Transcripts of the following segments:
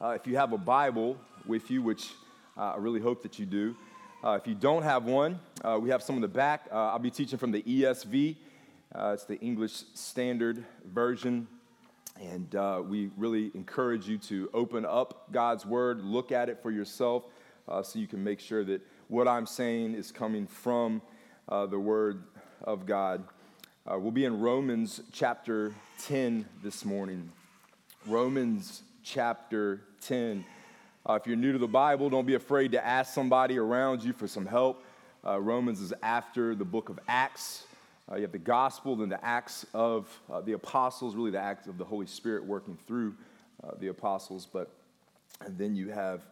Uh, if you have a Bible with you, which uh, I really hope that you do, uh, if you don't have one, uh, we have some in the back. Uh, I'll be teaching from the ESV, uh, it's the English Standard Version. And we really encourage you to open up God's Word, look at it for yourself, so you can make sure that what I'm saying is coming from the Word of God. we'll be in Romans chapter 10 this morning. Romans chapter 10. Uh, if you're new to the Bible, don't be afraid to ask somebody around you for some help. Uh, Romans is after the book of Acts. Uh, you have the gospel, then the acts of uh, the apostles, really the acts of the Holy Spirit working through uh, the apostles. But and then you have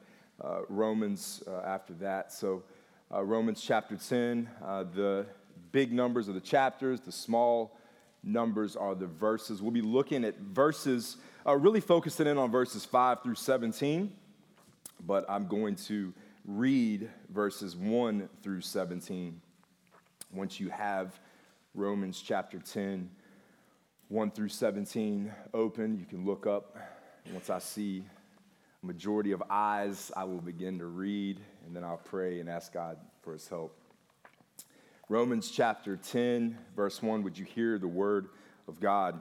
uh, Romans after that. So, Romans chapter 10, the big numbers are the chapters, the small numbers are the verses. We'll be looking at verses uh, really focusing in on verses 5 through 17, but I'm going to read verses 1 through 17. Once you have Romans chapter 10, 1 through 17 open, you can look up. Once I see a majority of eyes, I will begin to read, and then I'll pray and ask God for his help. Romans chapter 10, verse 1, would you hear the word of God?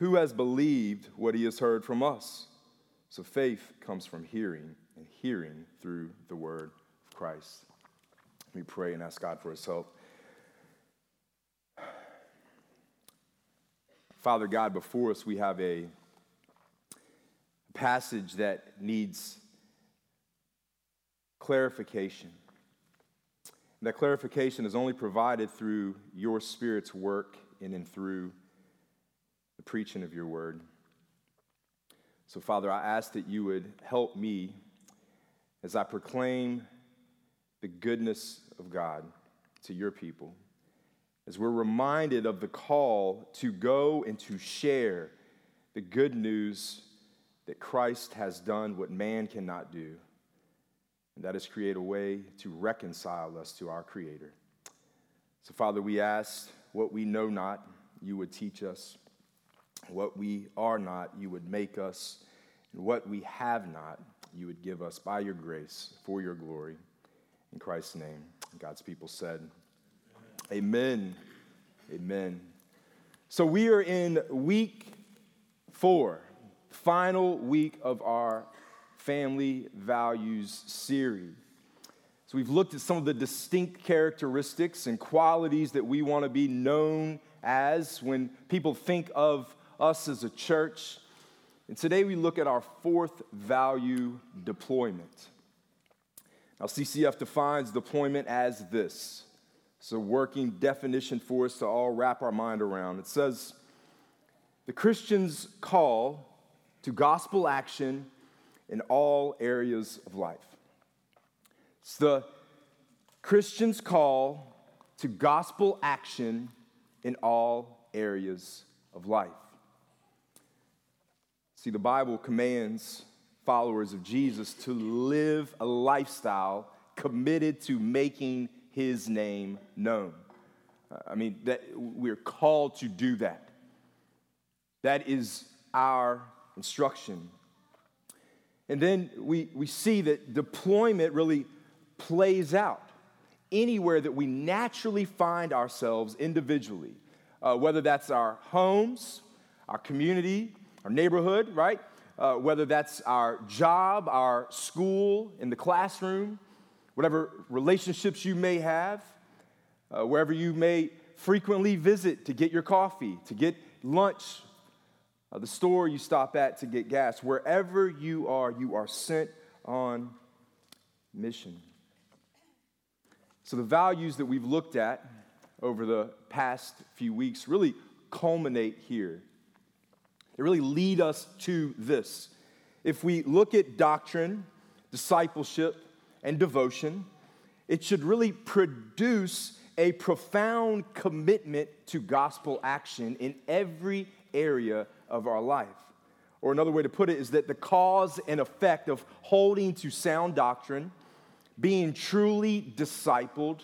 who has believed what he has heard from us? So faith comes from hearing, and hearing through the word of Christ. We pray and ask God for his help. Father God, before us we have a passage that needs clarification. And that clarification is only provided through your Spirit's work in and through preaching of your word. So, Father, I ask that you would help me as I proclaim the goodness of God to your people, as we're reminded of the call to go and to share the good news that Christ has done what man cannot do, and that is create a way to reconcile us to our Creator. So, Father, we ask what we know not, you would teach us. What we are not, you would make us. And what we have not, you would give us by your grace for your glory. In Christ's name, God's people said, Amen. Amen. So we are in week four, final week of our family values series. So we've looked at some of the distinct characteristics and qualities that we want to be known as when people think of us as a church. And today we look at our fourth value deployment. Now, CCF defines deployment as this. It's a working definition for us to all wrap our mind around. It says, the Christian's call to gospel action in all areas of life. It's the Christian's call to gospel action in all areas of life. See, the Bible commands followers of Jesus to live a lifestyle committed to making his name known. I mean, that we're called to do that. That is our instruction. And then we, we see that deployment really plays out anywhere that we naturally find ourselves individually, uh, whether that's our homes, our community, our neighborhood, right? Uh, whether that's our job, our school, in the classroom, whatever relationships you may have, uh, wherever you may frequently visit to get your coffee, to get lunch, uh, the store you stop at to get gas, wherever you are, you are sent on mission. So, the values that we've looked at over the past few weeks really culminate here. They really lead us to this. If we look at doctrine, discipleship, and devotion, it should really produce a profound commitment to gospel action in every area of our life. Or another way to put it is that the cause and effect of holding to sound doctrine, being truly discipled,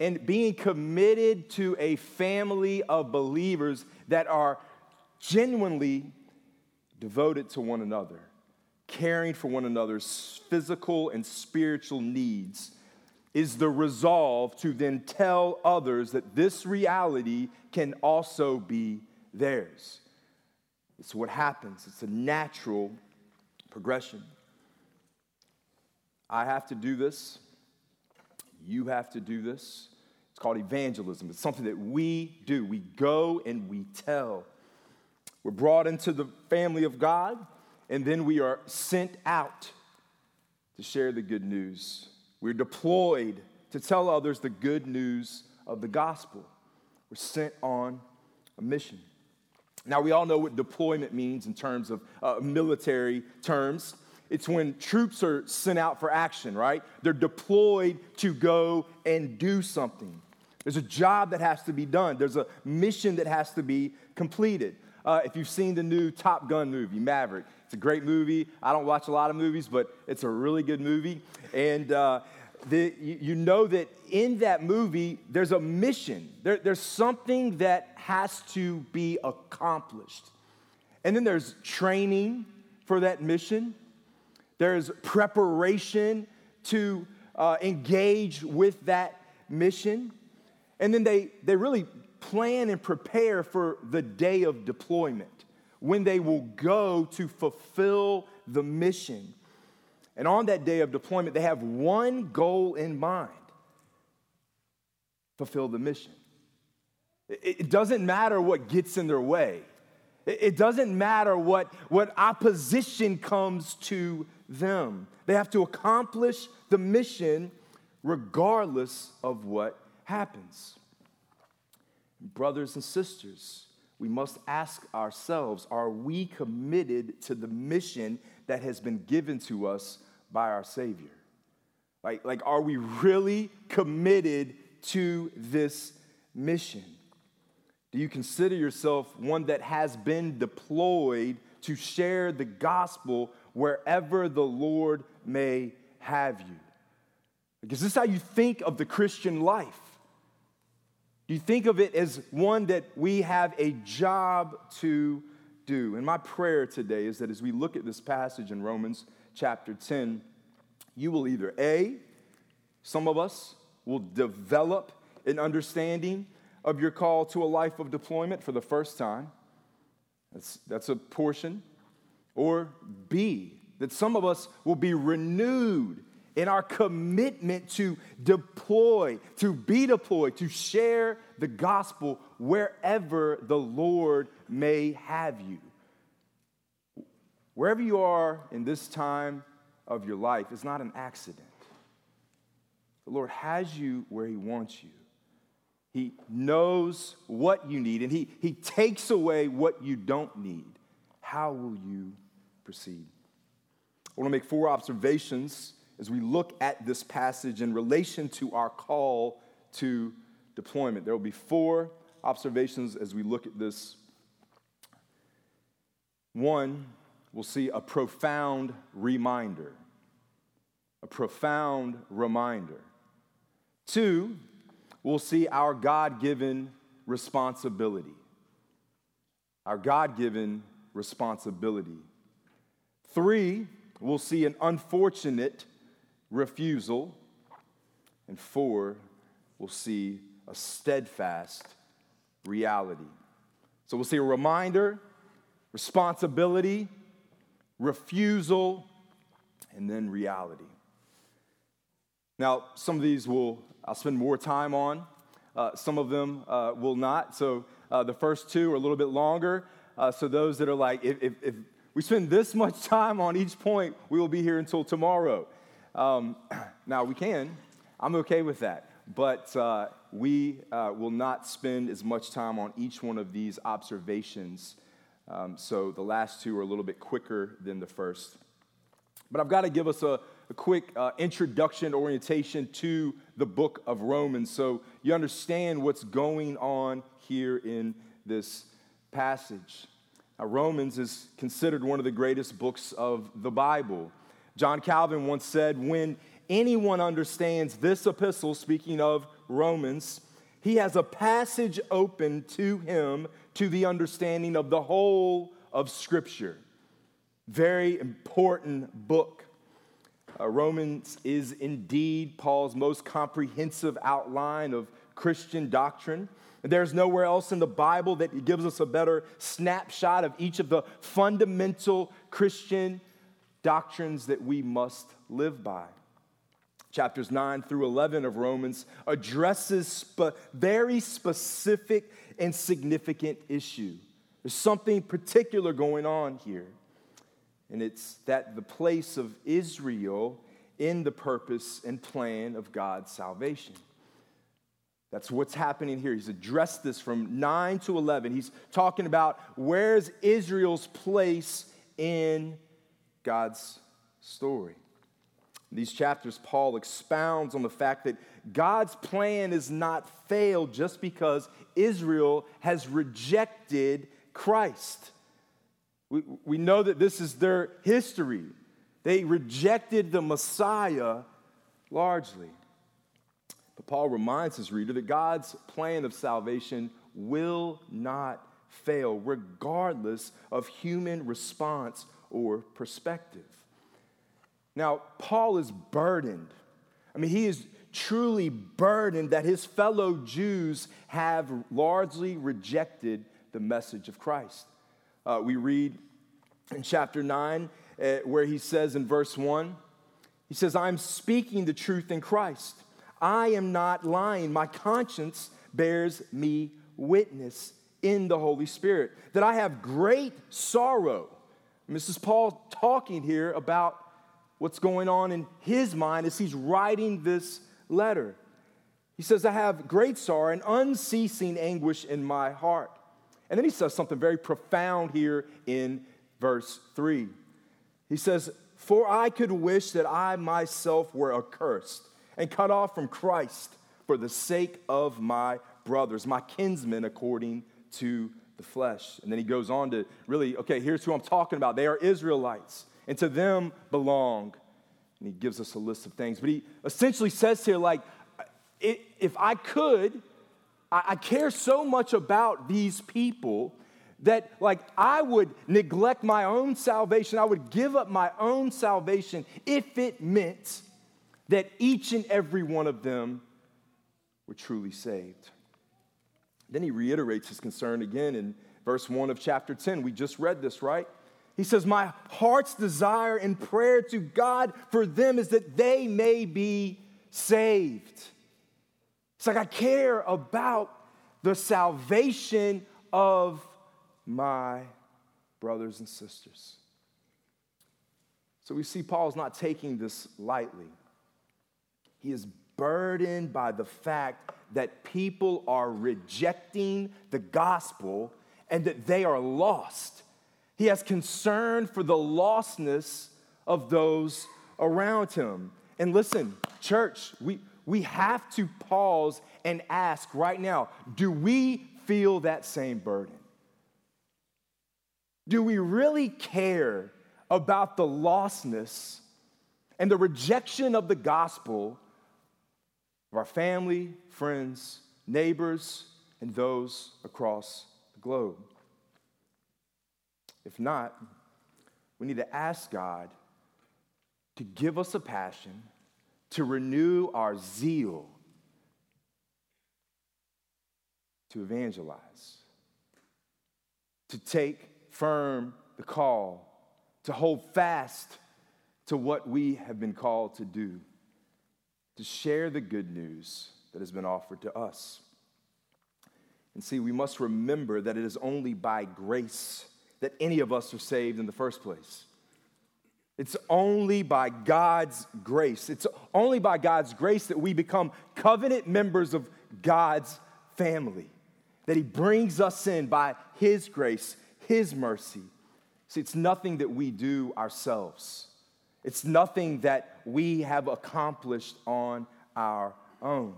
and being committed to a family of believers that are genuinely devoted to one another caring for one another's physical and spiritual needs is the resolve to then tell others that this reality can also be theirs. It's what happens, it's a natural progression. I have to do this. You have to do this. It's called evangelism. It's something that we do. We go and we tell. We're brought into the family of God and then we are sent out to share the good news. We're deployed to tell others the good news of the gospel. We're sent on a mission. Now, we all know what deployment means in terms of uh, military terms. It's when troops are sent out for action, right? They're deployed to go and do something. There's a job that has to be done, there's a mission that has to be completed. Uh, if you've seen the new Top Gun movie, Maverick, it's a great movie. I don't watch a lot of movies, but it's a really good movie. And uh, the, you, know that in that movie, there's a mission, there, there's something that has to be accomplished. And then there's training for that mission, there's preparation to uh, engage with that mission. And then they, they really plan and prepare for the day of deployment when they will go to fulfill the mission. And on that day of deployment, they have one goal in mind fulfill the mission. It doesn't matter what gets in their way. It doesn't matter what, what opposition comes to them. They have to accomplish the mission regardless of what happens. Brothers and sisters, we must ask ourselves are we committed to the mission that has been given to us by our Savior? Like, like are we really committed to this mission? Do you consider yourself one that has been deployed to share the gospel wherever the Lord may have you? Is this how you think of the Christian life? You think of it as one that we have a job to do? And my prayer today is that as we look at this passage in Romans chapter 10, you will either A, some of us will develop an understanding of your call to a life of deployment for the first time. That's, that's a portion. Or B, that some of us will be renewed in our commitment to deploy, to be deployed, to share the gospel wherever the Lord may have you. Wherever you are in this time of your life is not an accident. The Lord has you where He wants you. He knows what you need, and He, he takes away what you don't need. How will you proceed? I want to make four observations as we look at this passage in relation to our call to deployment. There will be four observations as we look at this. One, we'll see a profound reminder. A profound reminder. Two, we'll see our God given responsibility. Our God given responsibility. Three, we'll see an unfortunate refusal. And four, we'll see a steadfast reality. So we'll see a reminder, responsibility, refusal, and then reality. Now, some of these will I'll spend more time on. Uh, some of them uh, will not. So uh, the first two are a little bit longer. Uh, so those that are like, if, if, if, we spend this much time on each point, we will be here until tomorrow. Um, now we can. I'm okay with that. But uh, we uh, will not spend as much time on each one of these observations. Um, so the last two are a little bit quicker than the first. But I've got to give us a, a quick uh, introduction, orientation to the book of Romans so you understand what's going on here in this passage. Now, Romans is considered one of the greatest books of the Bible. John Calvin once said, When anyone understands this epistle, speaking of Romans, he has a passage open to him to the understanding of the whole of Scripture. Very important book. Uh, Romans is indeed Paul's most comprehensive outline of Christian doctrine. There's nowhere else in the Bible that gives us a better snapshot of each of the fundamental Christian doctrines that we must live by. Chapters 9 through 11 of Romans addresses spe- very specific and significant issue. There's something particular going on here. And it's that the place of Israel in the purpose and plan of God's salvation. That's what's happening here. He's addressed this from 9 to 11. He's talking about where's Israel's place in God's story. In these chapters, Paul expounds on the fact that God's plan is not failed just because Israel has rejected Christ. We, we know that this is their history. They rejected the Messiah largely. But Paul reminds his reader that God's plan of salvation will not fail, regardless of human response or perspective. Now, Paul is burdened. I mean, he is truly burdened that his fellow Jews have largely rejected the message of Christ. Uh, we read in chapter 9 uh, where he says in verse 1, he says, I'm speaking the truth in Christ. I am not lying. My conscience bears me witness in the Holy Spirit that I have great sorrow. Is Paul talking here about what's going on in his mind as he's writing this letter. He says, I have great sorrow and unceasing anguish in my heart. And then he says something very profound here in verse 3. He says, For I could wish that I myself were accursed and cut off from Christ for the sake of my brothers, my kinsmen according to the flesh. And then he goes on to really, okay, here's who I'm talking about. They are Israelites, and to them belong. And he gives us a list of things. But he essentially says here, like, if I could, I care so much about these people that like I would neglect my own salvation. I would give up my own salvation if it meant that each and every one of them were truly saved. Then he reiterates his concern again in verse 1 of chapter 10. We just read this, right? He says, My heart's desire and prayer to God for them is that they may be saved. It's like I care about the salvation of my brothers and sisters. So we see Paul's not taking this lightly. He is burdened by the fact that people are rejecting the gospel and that they are lost. He has concern for the lostness of those around him. And listen, church, we, we have to pause and ask right now do we feel that same burden? Do we really care about the lostness and the rejection of the gospel of our family, friends, neighbors, and those across the globe? If not, we need to ask God to give us a passion, to renew our zeal to evangelize, to take firm the call, to hold fast to what we have been called to do, to share the good news that has been offered to us. And see, we must remember that it is only by grace that any of us are saved in the first place. It's only by God's grace. It's only by God's grace that we become covenant members of God's family, that He brings us in by His grace, His mercy. See, it's nothing that we do ourselves, it's nothing that we have accomplished on our own.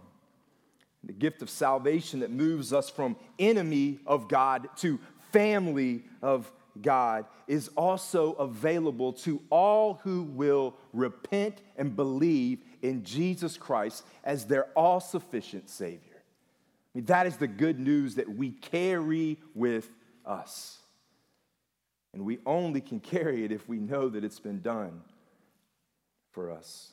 The gift of salvation that moves us from enemy of God to family of God is also available to all who will repent and believe in Jesus Christ as their all sufficient Savior. I mean, that is the good news that we carry with us. And we only can carry it if we know that it's been done for us.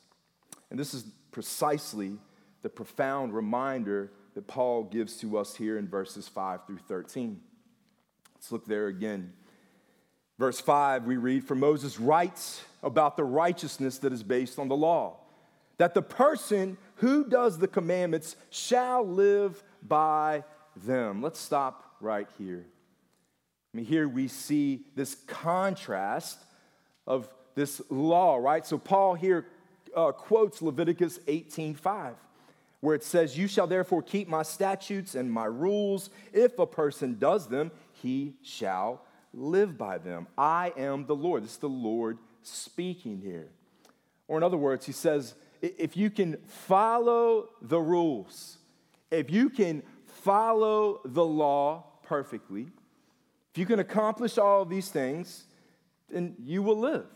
And this is precisely the profound reminder that Paul gives to us here in verses 5 through 13. Let's look there again. Verse 5, we read, For Moses writes about the righteousness that is based on the law, that the person who does the commandments shall live by them. Let's stop right here. I mean, here we see this contrast of this law, right? So Paul here uh, quotes Leviticus 18:5, where it says, "You shall therefore keep my statutes and my rules. If a person does them, he shall live by them. I am the Lord. This is the Lord speaking here. Or, in other words, he says, if you can follow the rules, if you can follow the law perfectly, if you can accomplish all of these things, then you will live.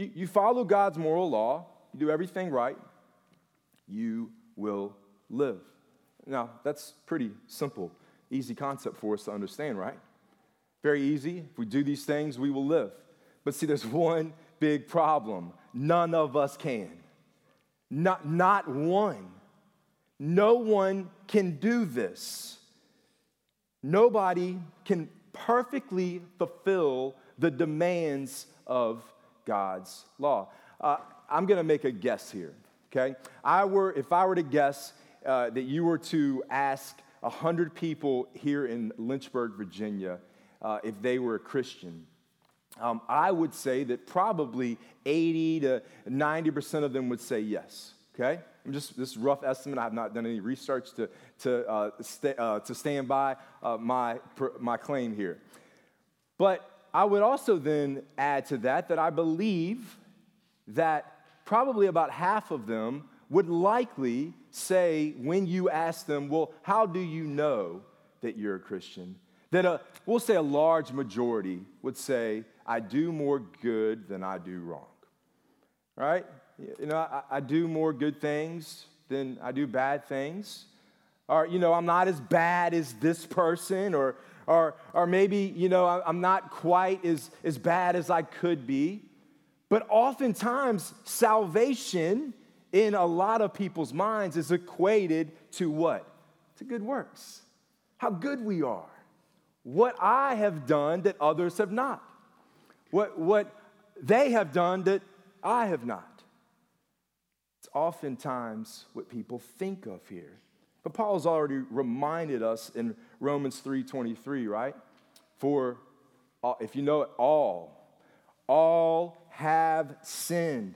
You, you follow God's moral law, you do everything right, you will live. Now, that's pretty simple, easy concept for us to understand, right? Very easy. If we do these things, we will live. But see, there's one big problem. None of us can. Not, not one. No one can do this. Nobody can perfectly fulfill the demands of God's law. Uh, I'm going to make a guess here, okay? I were, if I were to guess uh, that you were to ask 100 people here in Lynchburg, Virginia, uh, if they were a Christian. Um, I would say that probably 80 to 90% of them would say yes, okay? I'm just this rough estimate. I have not done any research to, to, uh, uh, to stand by uh, my, my claim here. But I would also then add to that that I believe that probably about half of them would likely say, when you ask them, Well, how do you know that you're a Christian? That a, we'll say a large majority would say, I do more good than I do wrong. Right? You know, I, I do more good things than I do bad things. Or, you know, I'm not as bad as this person, or, or, or maybe, you know, I'm not quite as, as bad as I could be. But oftentimes, salvation in a lot of people's minds is equated to what? To good works. How good we are what I have done that others have not, what, what they have done that I have not. It's oftentimes what people think of here. But Paul's already reminded us in Romans 3:23, right? For uh, if you know it, all, all have sinned.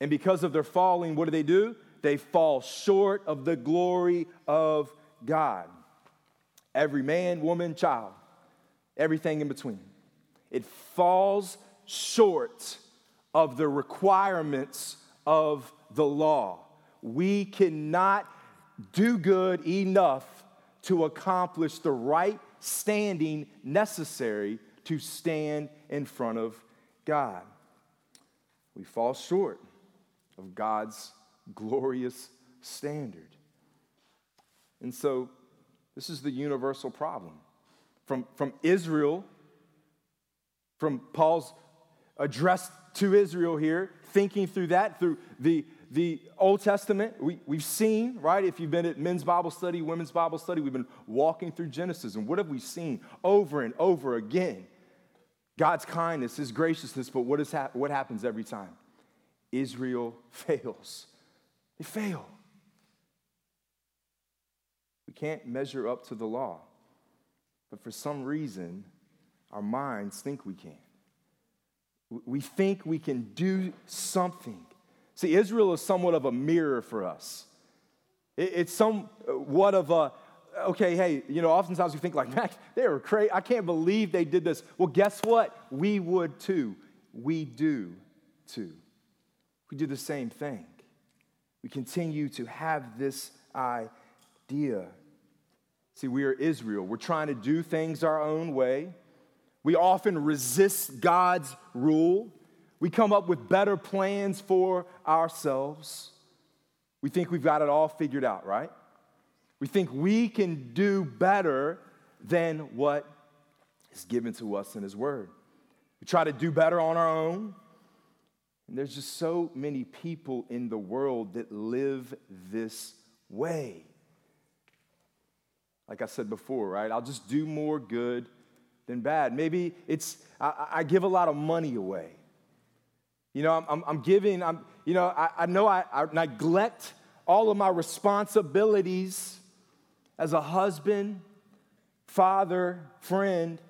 And because of their falling, what do they do? they fall short of the glory of God. Every man, woman, child, everything in between. It falls short of the requirements of the law. We cannot do good enough to accomplish the right standing necessary to stand in front of God. We fall short of God's glorious standard. And so, this is the universal problem. From, from Israel, from Paul's address to Israel here, thinking through that, through the, the Old Testament, we, we've seen, right? If you've been at men's Bible study, women's Bible study, we've been walking through Genesis. And what have we seen over and over again? God's kindness, His graciousness, but what, is ha- what happens every time? Israel fails. They fail. We can't measure up to the law, but for some reason, our minds think we can. We think we can do something. See, Israel is somewhat of a mirror for us. It's somewhat of a, okay, hey, you know, oftentimes we think like, man, they were crazy. I can't believe they did this. Well, guess what? We would too. We do too. We do the same thing. We continue to have this idea. See, we are Israel. We're trying to do things our own way. We often resist God's rule. We come up with better plans for ourselves. We think we've got it all figured out, right? We think we can do better than what is given to us in His Word. We try to do better on our own. And there's just so many people in the world that live this way. Like I said before, right? I'll just do more good than bad. Maybe it's, I, I give a lot of money away. You know, I'm, I'm, I'm giving, I'm, you know, I, I know I, I neglect all of my responsibilities as a husband, father, friend,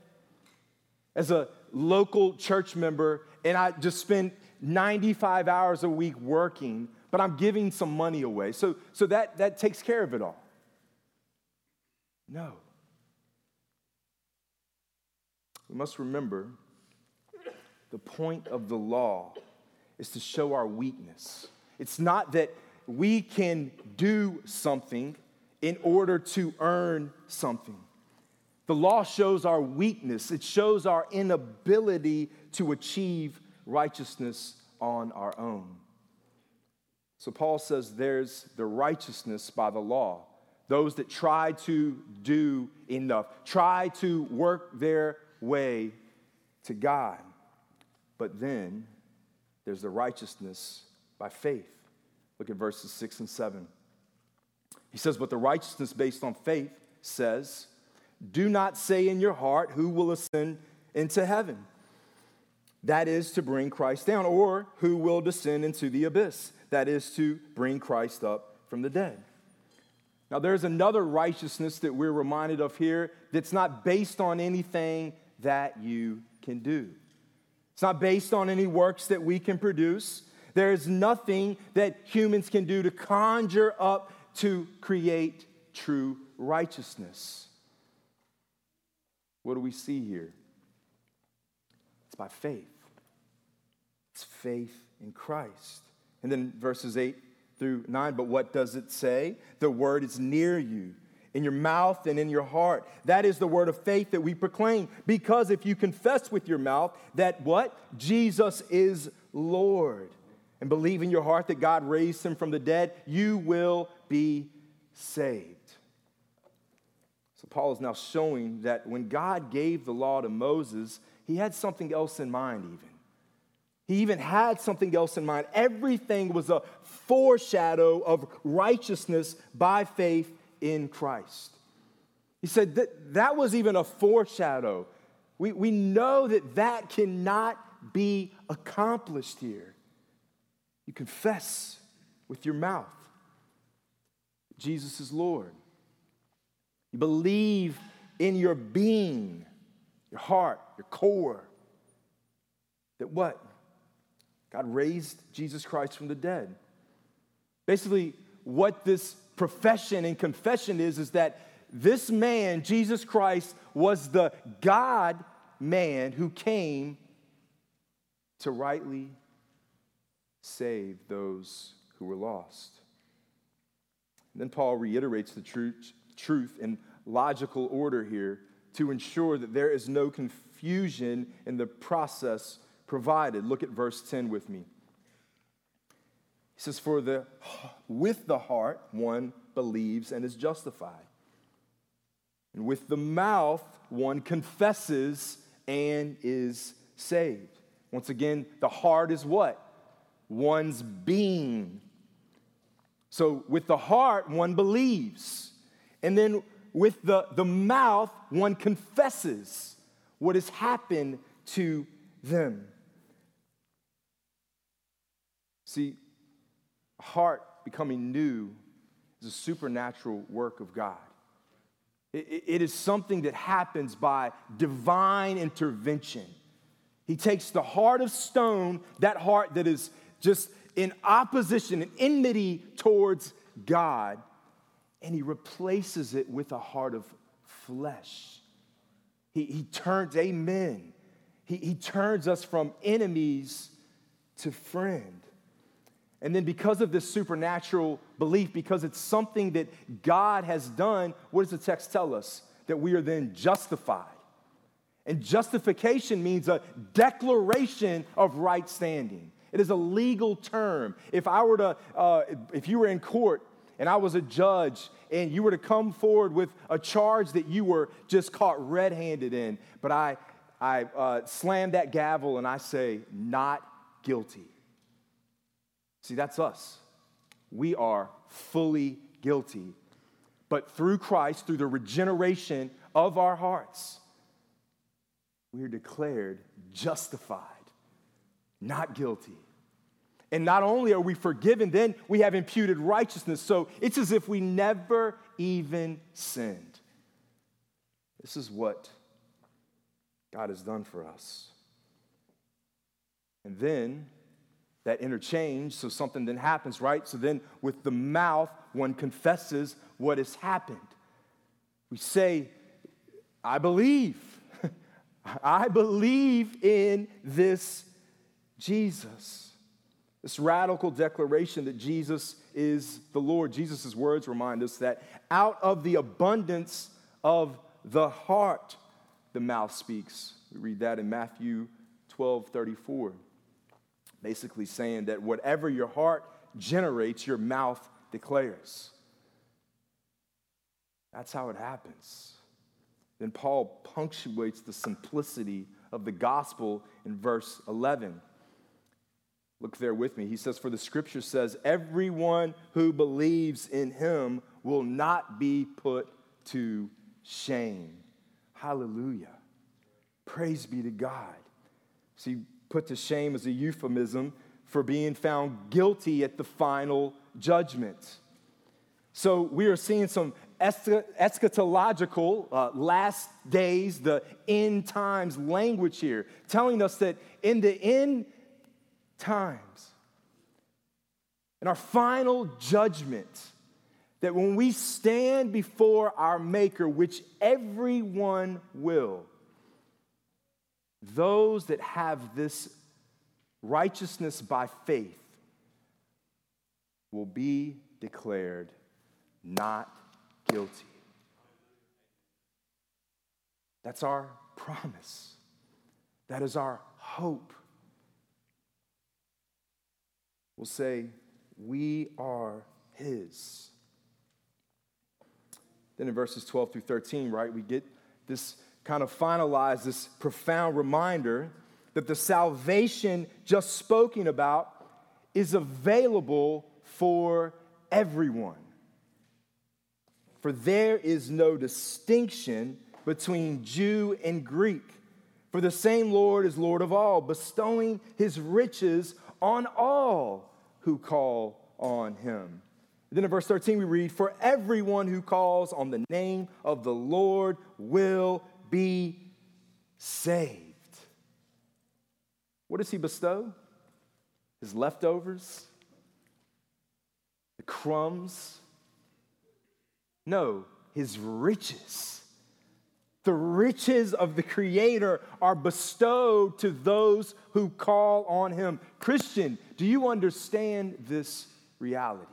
as a local church member, and I just spend 95 hours a week working, but I'm giving some money away. So, so that, that takes care of it all. No. We must remember the point of the law is to show our weakness. It's not that we can do something in order to earn something. The law shows our weakness, it shows our inability to achieve righteousness on our own. So Paul says there's the righteousness by the law. Those that try to do enough, try to work their way to God. But then there's the righteousness by faith. Look at verses 6 and 7. He says, But the righteousness based on faith says, Do not say in your heart, Who will ascend into heaven? That is to bring Christ down. Or who will descend into the abyss? That is to bring Christ up from the dead. Now, there's another righteousness that we're reminded of here that's not based on anything that you can do. It's not based on any works that we can produce. There's nothing that humans can do to conjure up to create true righteousness. What do we see here? It's by faith. It's faith in Christ. And then verses 8 through 9, but what does it say? The word is near you, in your mouth and in your heart. That is the word of faith that we proclaim. Because if you confess with your mouth that what? Jesus is Lord, and believe in your heart that God raised him from the dead, you will be saved. So Paul is now showing that when God gave the law to Moses, he had something else in mind, even. He even had something else in mind. Everything was a foreshadow of righteousness by faith in Christ. He said that that was even a foreshadow. We, we know that that cannot be accomplished here. You confess with your mouth Jesus is Lord. You believe in your being, your heart, your core, that what? God raised Jesus Christ from the dead. Basically, what this profession and confession is, is that this man, Jesus Christ, was the God man who came to rightly save those who were lost. And then Paul reiterates the truth, truth in logical order here to ensure that there is no confusion in the process provided. Look at verse 10 with me. He says, For the, with the heart one believes and is justified. And with the mouth one confesses and is saved. Once again, the heart is what? One's being. So with the heart, one believes. And then with the, the mouth, one confesses what has happened to them. See, heart becoming new is a supernatural work of God. It, it is something that happens by divine intervention. He takes the heart of stone, that heart that is just in opposition and enmity towards God, and he replaces it with a heart of flesh. He, he turns, amen. He, he turns us from enemies to friend. And then, because of this supernatural belief, because it's something that God has done, what does the text tell us? That we are then justified. And justification means a declaration of right standing. It is a legal term. If I were to, uh, if you were in court and I was a judge and you were to come forward with a charge that you were just caught red handed in, but I, I uh, slam that gavel and I say, not guilty. See, that's us. We are fully guilty. But through Christ, through the regeneration of our hearts, we are declared justified, not guilty. And not only are we forgiven, then we have imputed righteousness. So it's as if we never even sinned. This is what God has done for us. And then that interchange, so something then happens, right? So then with the mouth, one confesses what has happened. We say, I believe. I believe in this Jesus. This radical declaration that Jesus is the Lord. Jesus' words remind us that out of the abundance of the heart, the mouth speaks. We read that in Matthew 12 34. Basically, saying that whatever your heart generates, your mouth declares. That's how it happens. Then Paul punctuates the simplicity of the gospel in verse 11. Look there with me. He says, For the scripture says, everyone who believes in him will not be put to shame. Hallelujah. Praise be to God. See, put to shame is a euphemism for being found guilty at the final judgment. So we are seeing some eschatological, uh, last days, the end times language here, telling us that in the end times, in our final judgment, that when we stand before our Maker, which everyone will, those that have this righteousness by faith will be declared not guilty. That's our promise. That is our hope. We'll say, We are His. Then in verses 12 through 13, right, we get this kind of finalize this profound reminder that the salvation just spoken about is available for everyone. For there is no distinction between Jew and Greek. For the same Lord is Lord of all, bestowing his riches on all who call on him. Then in verse 13, we read, For everyone who calls on the name of the Lord will be saved. What does he bestow? His leftovers? The crumbs. No, his riches. The riches of the Creator are bestowed to those who call on him. Christian, do you understand this reality?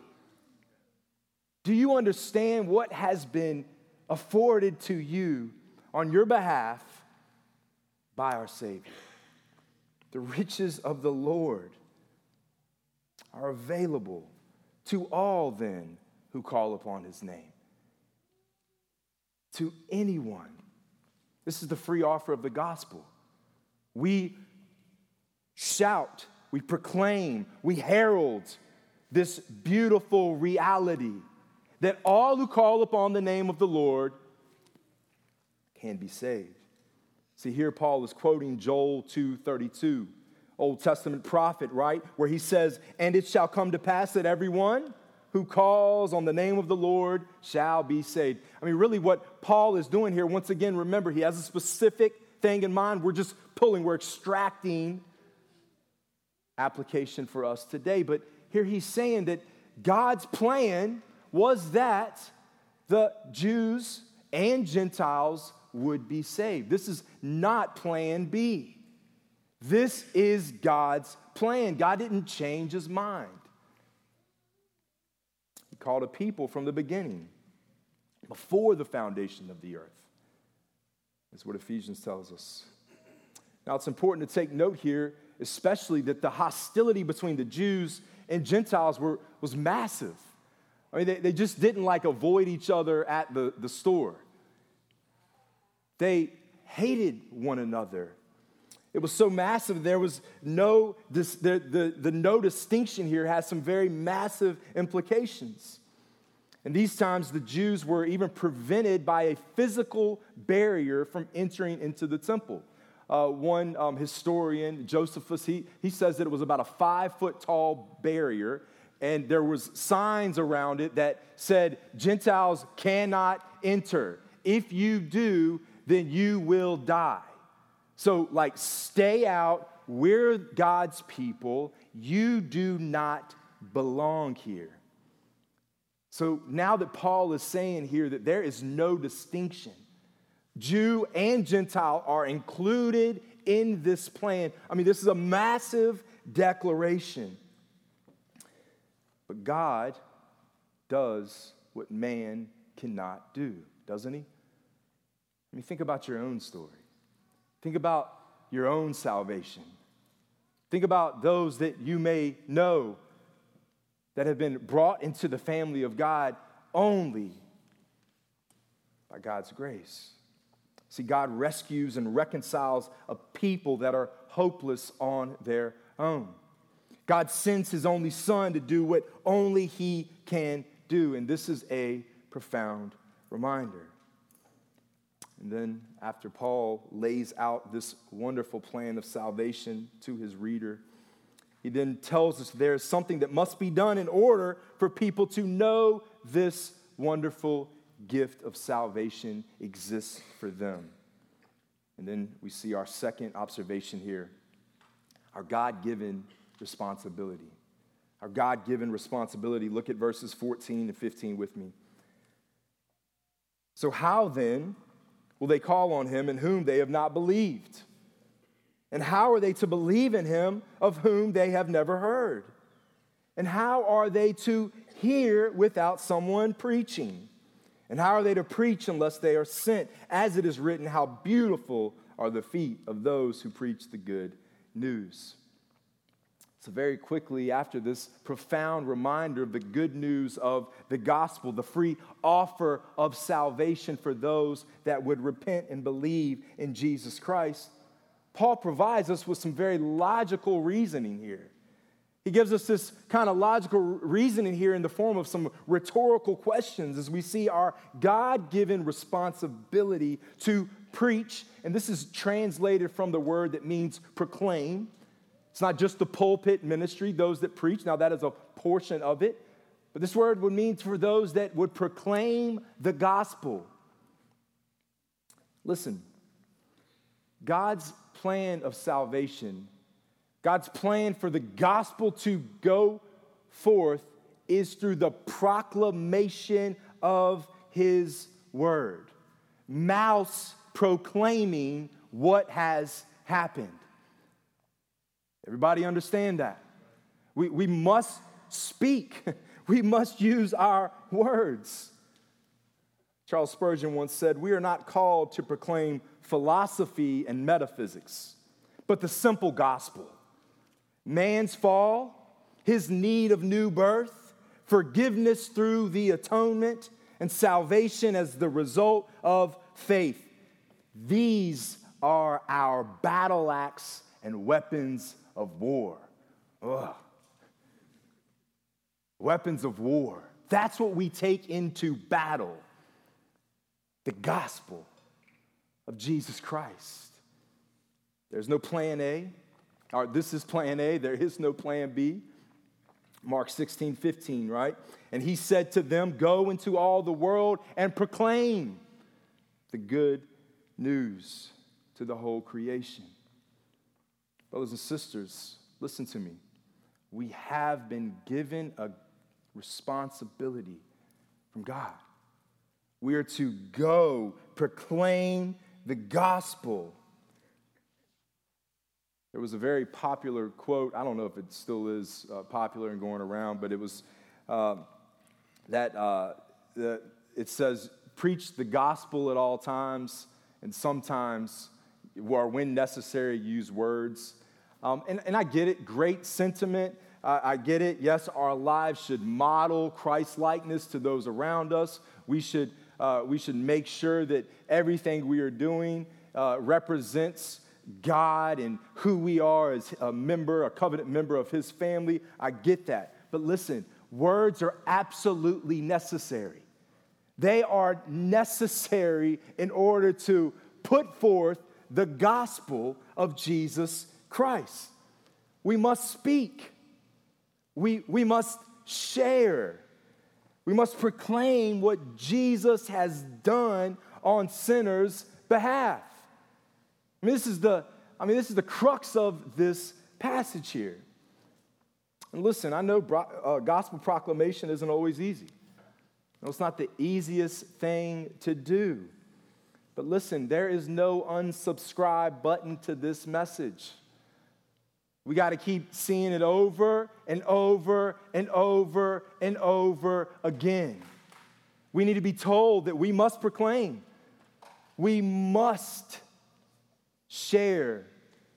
Do you understand what has been afforded to you on your behalf by our Savior? The riches of the Lord are available to all then who call upon his name. To anyone. This is the free offer of the gospel. We shout, we proclaim, we herald this beautiful reality that all who call upon the name of the Lord can be saved. See, here Paul is quoting Joel 2:32, Old Testament prophet, right? Where he says, And it shall come to pass that everyone who calls on the name of the Lord shall be saved. I mean, really, what Paul is doing here, once again, remember, he has a specific thing in mind. We're just pulling, we're extracting application for us today. But here he's saying that God's plan was that the Jews and Gentiles would be saved. This is not plan B. This is God's plan. God didn't change his mind. He called a people from the beginning, before the foundation of the earth. That's what Ephesians tells us. Now, it's important to take note here, especially that the hostility between the Jews and Gentiles were, was massive. I mean, they, they just didn't like avoid each other at the, the store. They hated one another. It was so massive, there was no, this, the, the, the no distinction here has some very massive implications. And these times, the Jews were even prevented by a physical barrier from entering into the temple. Uh, one um, historian, Josephus, he, he says that it was about a five foot tall barrier, and there was signs around it that said, Gentiles cannot enter. If you do, then you will die. So, like, stay out. We're God's people. You do not belong here. So, now that Paul is saying here that there is no distinction, Jew and Gentile are included in this plan. I mean, this is a massive declaration. But God does what man cannot do, doesn't he? I mean, think about your own story. Think about your own salvation. Think about those that you may know that have been brought into the family of God only by God's grace. See, God rescues and reconciles a people that are hopeless on their own. God sends his only son to do what only he can do. And this is a profound reminder. And then, after Paul lays out this wonderful plan of salvation to his reader, he then tells us there's something that must be done in order for people to know this wonderful gift of salvation exists for them. And then we see our second observation here our God given responsibility. Our God given responsibility. Look at verses 14 and 15 with me. So, how then will they call on him in whom they have not believed? And how are they to believe in him of whom they have never heard? And how are they to hear without someone preaching? And how are they to preach unless they are sent? As it is written, how beautiful are the feet of those who preach the good news. So, very quickly after this profound reminder of the good news of the gospel, the free offer of salvation for those that would repent and believe in Jesus Christ, Paul provides us with some very logical reasoning here. He gives us this kind of logical reasoning here in the form of some rhetorical questions as we see our God given responsibility to preach. And this is translated from the word that means proclaim. It's not just the pulpit ministry, those that preach. Now, that is a portion of it. But this word would mean for those that would proclaim the gospel. Listen, God's plan of salvation, God's plan for the gospel to go forth is through the proclamation of his word. Mouths proclaiming what has happened. Everybody understand that? We, we must speak, we must use our words. Charles Spurgeon once said, We are not called to proclaim philosophy and metaphysics, but the simple gospel. Man's fall, his need of new birth, forgiveness through the atonement, and salvation as the result of faith. These are our battle axe and weapons of war. Ugh. Weapons of war. That's what we take into battle the gospel of Jesus Christ. There's no plan A. Or this is plan A, there is no plan B. Mark 16, 15, right? And he said to them, Go into all the world and proclaim the good news to the whole creation. Brothers and sisters, listen to me. We have been given a responsibility from God. We are to go proclaim the gospel. There was a very popular quote. I don't know if it still is uh, popular and going around, but it was uh, that uh, the, it says, preach the gospel at all times, and sometimes, or when necessary, use words. Um, and, and I get it, great sentiment. I get it. Yes, our lives should model Christ likeness to those around us. We should, uh, we should make sure that everything we are doing uh, represents God and who we are as a member, a covenant member of His family. I get that. But listen, words are absolutely necessary. They are necessary in order to put forth the gospel of Jesus Christ. We must speak, we, we must share, we must proclaim what Jesus has done on sinners' behalf. I mean, this is the, I mean, this is the crux of this passage here. And listen, I know uh, gospel proclamation isn't always easy. No, it's not the easiest thing to do. But listen, there is no unsubscribe button to this message. We got to keep seeing it over and over and over and over again. We need to be told that we must proclaim, we must share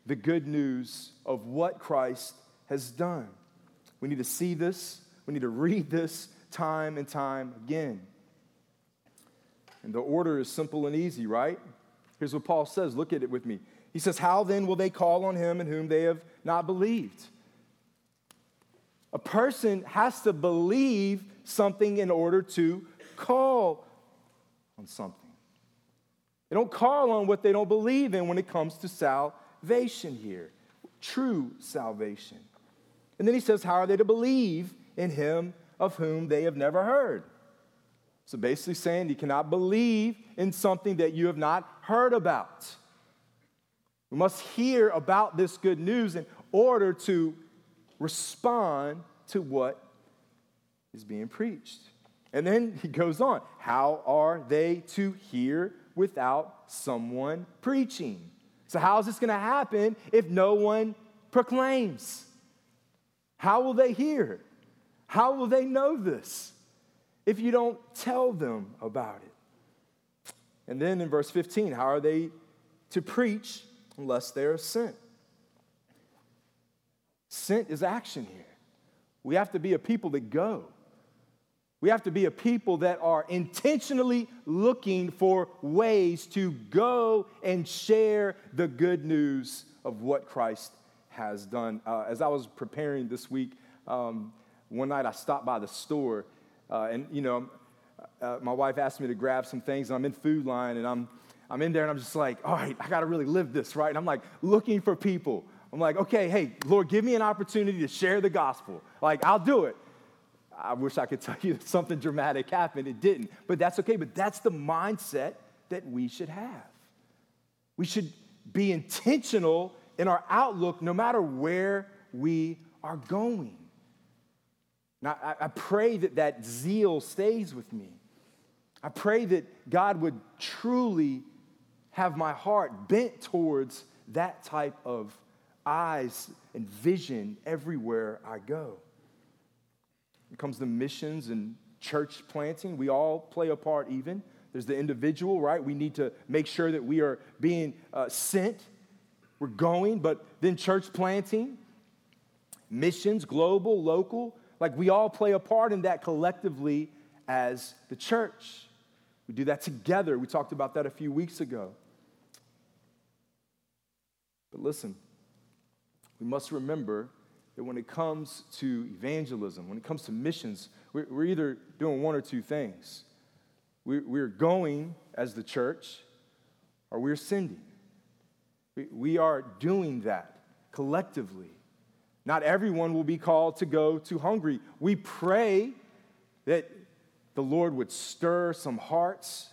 the good news of what Christ has done. We need to see this, we need to read this time and time again. And the order is simple and easy, right? Here's what Paul says. Look at it with me. He says, How then will they call on him in whom they have not believed? A person has to believe something in order to call on something. They don't call on what they don't believe in when it comes to salvation here, true salvation. And then he says, How are they to believe in him of whom they have never heard? So basically, saying you cannot believe in something that you have not heard about. We must hear about this good news in order to respond to what is being preached. And then he goes on How are they to hear without someone preaching? So, how is this going to happen if no one proclaims? How will they hear? How will they know this if you don't tell them about it? And then in verse 15, how are they to preach unless they are sent? Sent is action here. We have to be a people that go. We have to be a people that are intentionally looking for ways to go and share the good news of what Christ has done. Uh, as I was preparing this week, um, one night I stopped by the store, uh, and you know, uh, my wife asked me to grab some things, and I'm in Food Lion, and I'm I'm in there, and I'm just like, all right, I got to really live this, right? And I'm like looking for people. I'm like, okay, hey, Lord, give me an opportunity to share the gospel. Like, I'll do it. I wish I could tell you that something dramatic happened. It didn't, but that's okay. But that's the mindset that we should have. We should be intentional in our outlook no matter where we are going. Now, I, I pray that that zeal stays with me. I pray that God would truly have my heart bent towards that type of eyes and vision everywhere I go. It comes to missions and church planting, we all play a part, even. There's the individual, right? We need to make sure that we are being uh, sent, we're going, but then church planting, missions, global, local, like we all play a part in that collectively as the church. We do that together. We talked about that a few weeks ago. But listen, we must remember that when it comes to evangelism, when it comes to missions, we're, either doing one or two things. We, we're going as the church, or we're sending. We are doing that collectively. Not everyone will be called to go to Hungary. We pray that the Lord would stir some hearts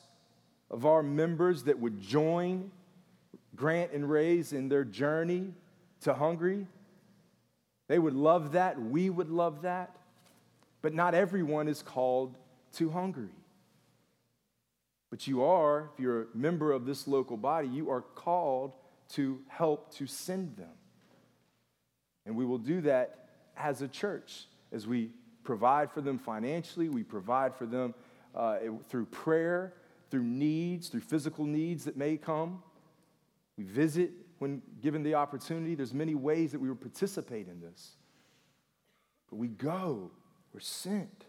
of our members that would join Grant and Ray's in their journey to Hungary. They would love that. We would love that. But not everyone is called to Hungary. But you are, if you're a member of this local body, you are called to help to send them. And we will do that as a church as we provide for them financially, we provide for them uh, through prayer, through needs, through physical needs that may come. We visit when given the opportunity. There's many ways that we will participate in this. But we go, we're sent.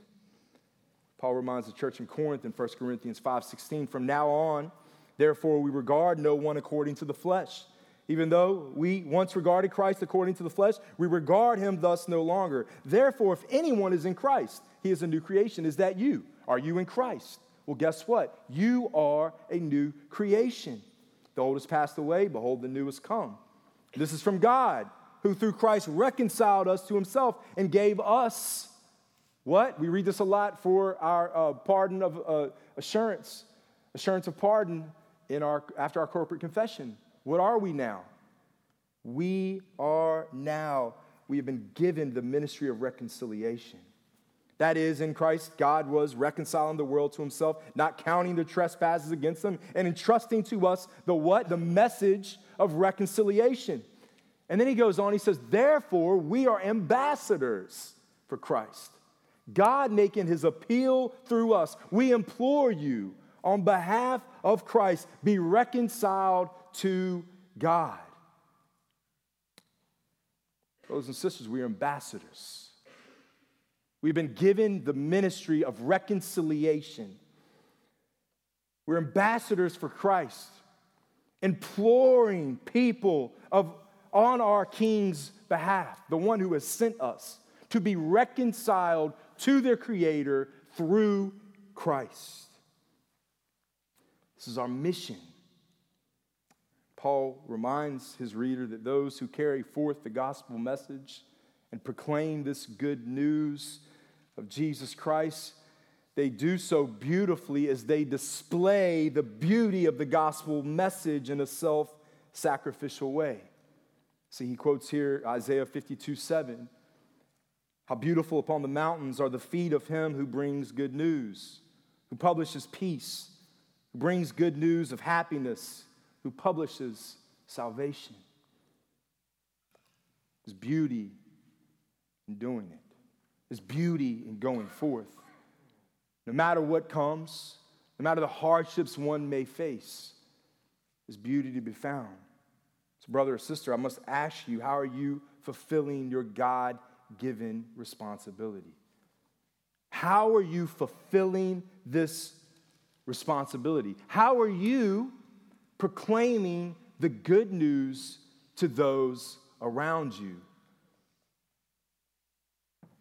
Paul reminds the church in Corinth in 1 Corinthians 5:16, from now on, therefore we regard no one according to the flesh. Even though we once regarded Christ according to the flesh, we regard him thus no longer. Therefore, if anyone is in Christ, he is a new creation. Is that you? Are you in Christ? Well, guess what? You are a new creation. The old has passed away, behold, the new has come. This is from God, who through Christ reconciled us to himself and gave us what? We read this a lot for our uh, pardon of uh, assurance, assurance of pardon in our, after our corporate confession. What are we now? We are now, we have been given the ministry of reconciliation. That is, in Christ, God was reconciling the world to himself, not counting the trespasses against them, and entrusting to us the what? The message of reconciliation. And then he goes on, he says, Therefore, we are ambassadors for Christ. God making his appeal through us. We implore you, on behalf of Christ, be reconciled to God. Brothers and sisters, we are ambassadors. We've been given the ministry of reconciliation. We're ambassadors for Christ, imploring people of, on our King's behalf, the one who has sent us, to be reconciled to their Creator through Christ. This is our mission. Paul reminds his reader that those who carry forth the gospel message and proclaim this good news of Jesus Christ, they do so beautifully as they display the beauty of the gospel message in a self sacrificial way. See, he quotes here Isaiah 52 7. How beautiful upon the mountains are the feet of him who brings good news, who publishes peace, who brings good news of happiness, who publishes salvation. There's beauty in doing it. There's beauty in going forth. No matter what comes, no matter the hardships one may face, there's beauty to be found. So, brother or sister, I must ask you how are you fulfilling your God given responsibility? How are you fulfilling this responsibility? How are you proclaiming the good news to those around you?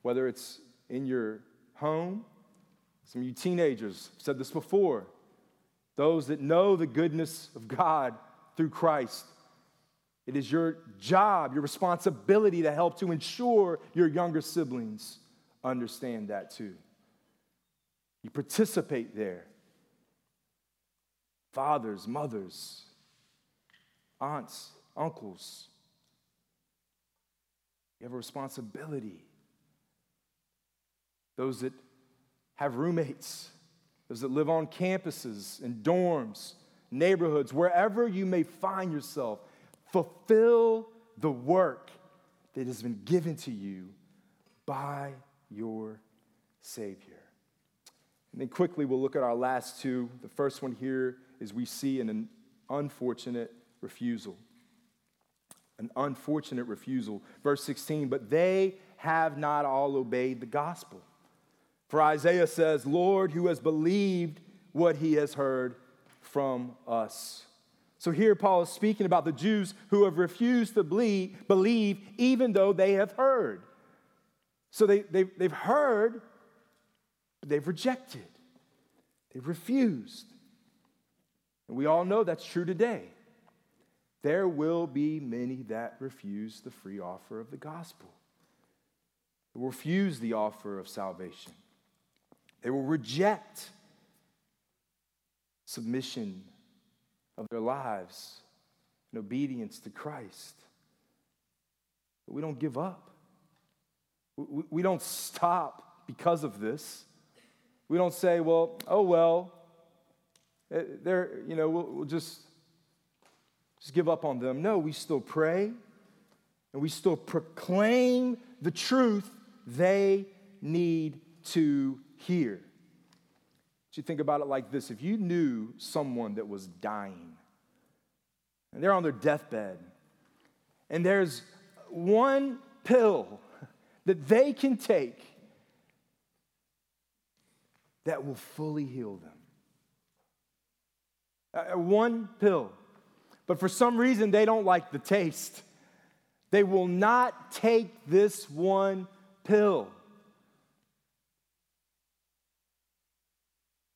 Whether it's in your home, some of you teenagers have said this before, those that know the goodness of God through Christ. It is your job, your responsibility to help to ensure your younger siblings understand that too. You participate there. Fathers, mothers, aunts, uncles. You have a responsibility those that have roommates, those that live on campuses and dorms, neighborhoods, wherever you may find yourself, fulfill the work that has been given to you by your Savior. And then quickly, we'll look at our last two. The first one here is we see an unfortunate refusal. An unfortunate refusal. Verse 16, but they have not all obeyed the gospel. For Isaiah says, Lord, who has believed what he has heard from us. So here Paul is speaking about the Jews who have refused to believe, believe even though they have heard. So they, they, they've heard, but they've rejected, they've refused. And we all know that's true today. There will be many that refuse the free offer of the gospel, refuse the offer of salvation, they will reject submission of their lives and obedience to Christ. But we don't give up. We don't stop because of this. We don't say, well, oh, well, eh, they're, you know, we'll, we'll just, just give up on them. No, we still pray and we still proclaim the truth they need to hear. you think about it like this if you knew someone that was dying and they're on their deathbed, and there's one pill that they can take that will fully heal them. Uh, one pill. But for some reason, they don't like the taste. They will not take this one pill.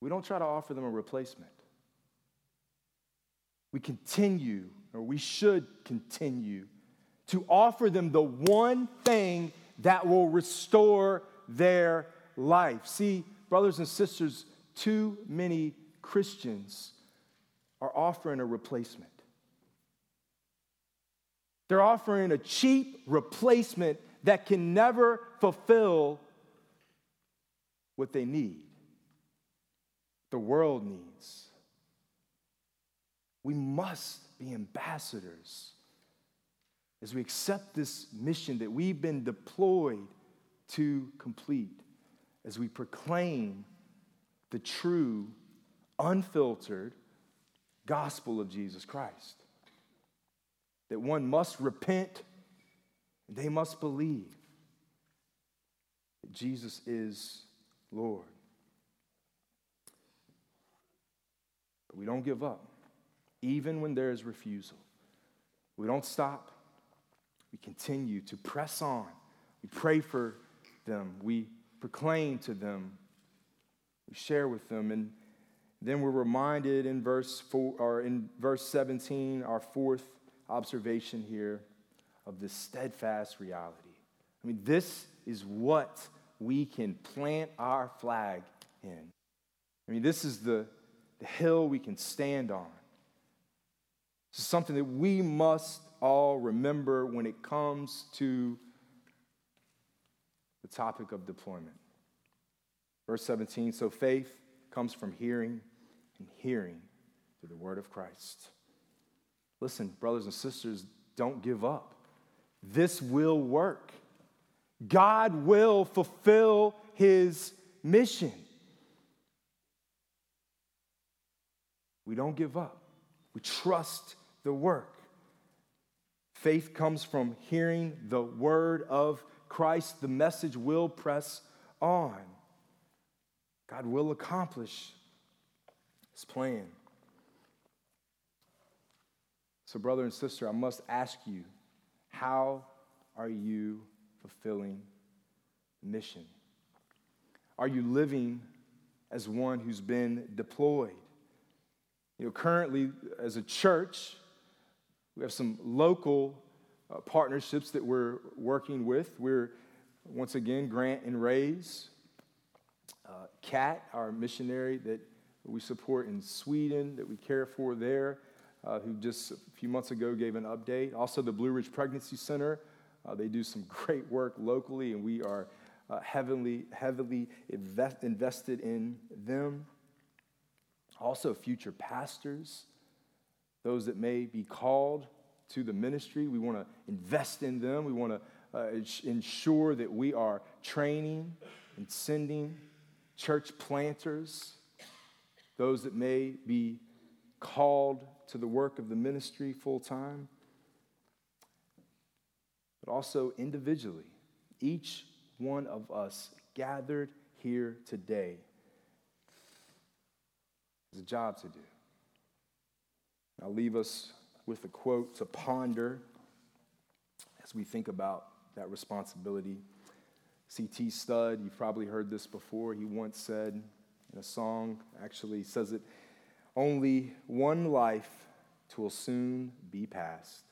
We don't try to offer them a replacement. We continue, or we should continue, to offer them the one thing that will restore their life. See, brothers and sisters, too many Christians are offering a replacement. They're offering a cheap replacement that can never fulfill what they need, the world needs. We must be ambassadors as we accept this mission that we've been deployed to complete, as we proclaim the true, unfiltered gospel of Jesus Christ. That one must repent and they must believe that Jesus is Lord. But we don't give up, even when there is refusal. We don't stop we continue to press on. We pray for them. We proclaim to them. We share with them. And then we're reminded in verse four, or in verse 17, our fourth observation here of this steadfast reality. I mean, this is what we can plant our flag in. I mean, this is the, the hill we can stand on. This is something that we must all remember when it comes to the topic of deployment. Verse 17 so faith comes from hearing, and hearing through the word of Christ. Listen, brothers and sisters, don't give up. This will work. God will fulfill his mission. We don't give up. We trust the work. Faith comes from hearing the word of Christ. The message will press on. God will accomplish his plan. So, brother and sister, I must ask you how are you fulfilling mission? Are you living as one who's been deployed? You know, currently, as a church, we have some local uh, partnerships that we're working with. We're, once again, Grant and Raise. Uh, Kat, our missionary that we support in Sweden, that we care for there, uh, who just a few months ago gave an update. Also, the Blue Ridge Pregnancy Center. Uh, they do some great work locally, and we are uh, heavily, heavily invest, invested in them. Also, future pastors, those that may be called to the ministry. We want to invest in them. We want to uh, ensure that we are training and sending church planters, those that may be called to the work of the ministry full time, but also individually. Each one of us gathered here today has a job to do. I'll leave us with a quote to ponder as we think about that responsibility. C.T. Studd, you've probably heard this before, he once said in a song, actually says it only one life will soon be past.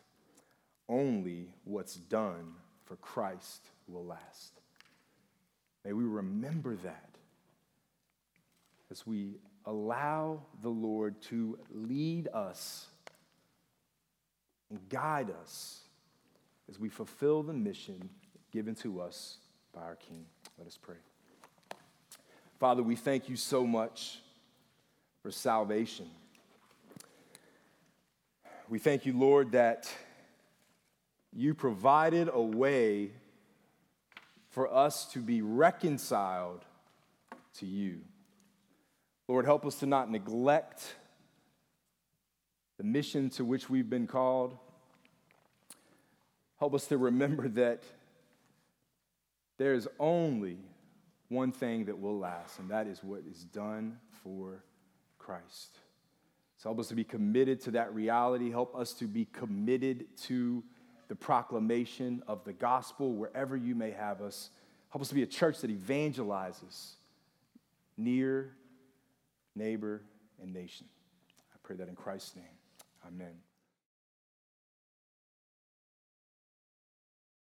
Only what's done for Christ will last. May we remember that as we allow the Lord to lead us and guide us as we fulfill the mission given to us by our King. Let us pray. Father, we thank you so much for salvation. We thank you, Lord, that you provided a way for us to be reconciled to you. Lord, help us to not neglect the mission to which we've been called. Help us to remember that there is only one thing that will last, and that is what is done for Christ. So help us to be committed to that reality. Help us to be committed to the proclamation of the gospel wherever you may have us. Help us to be a church that evangelizes near, neighbor, and nation. I pray that in Christ's name. Amen.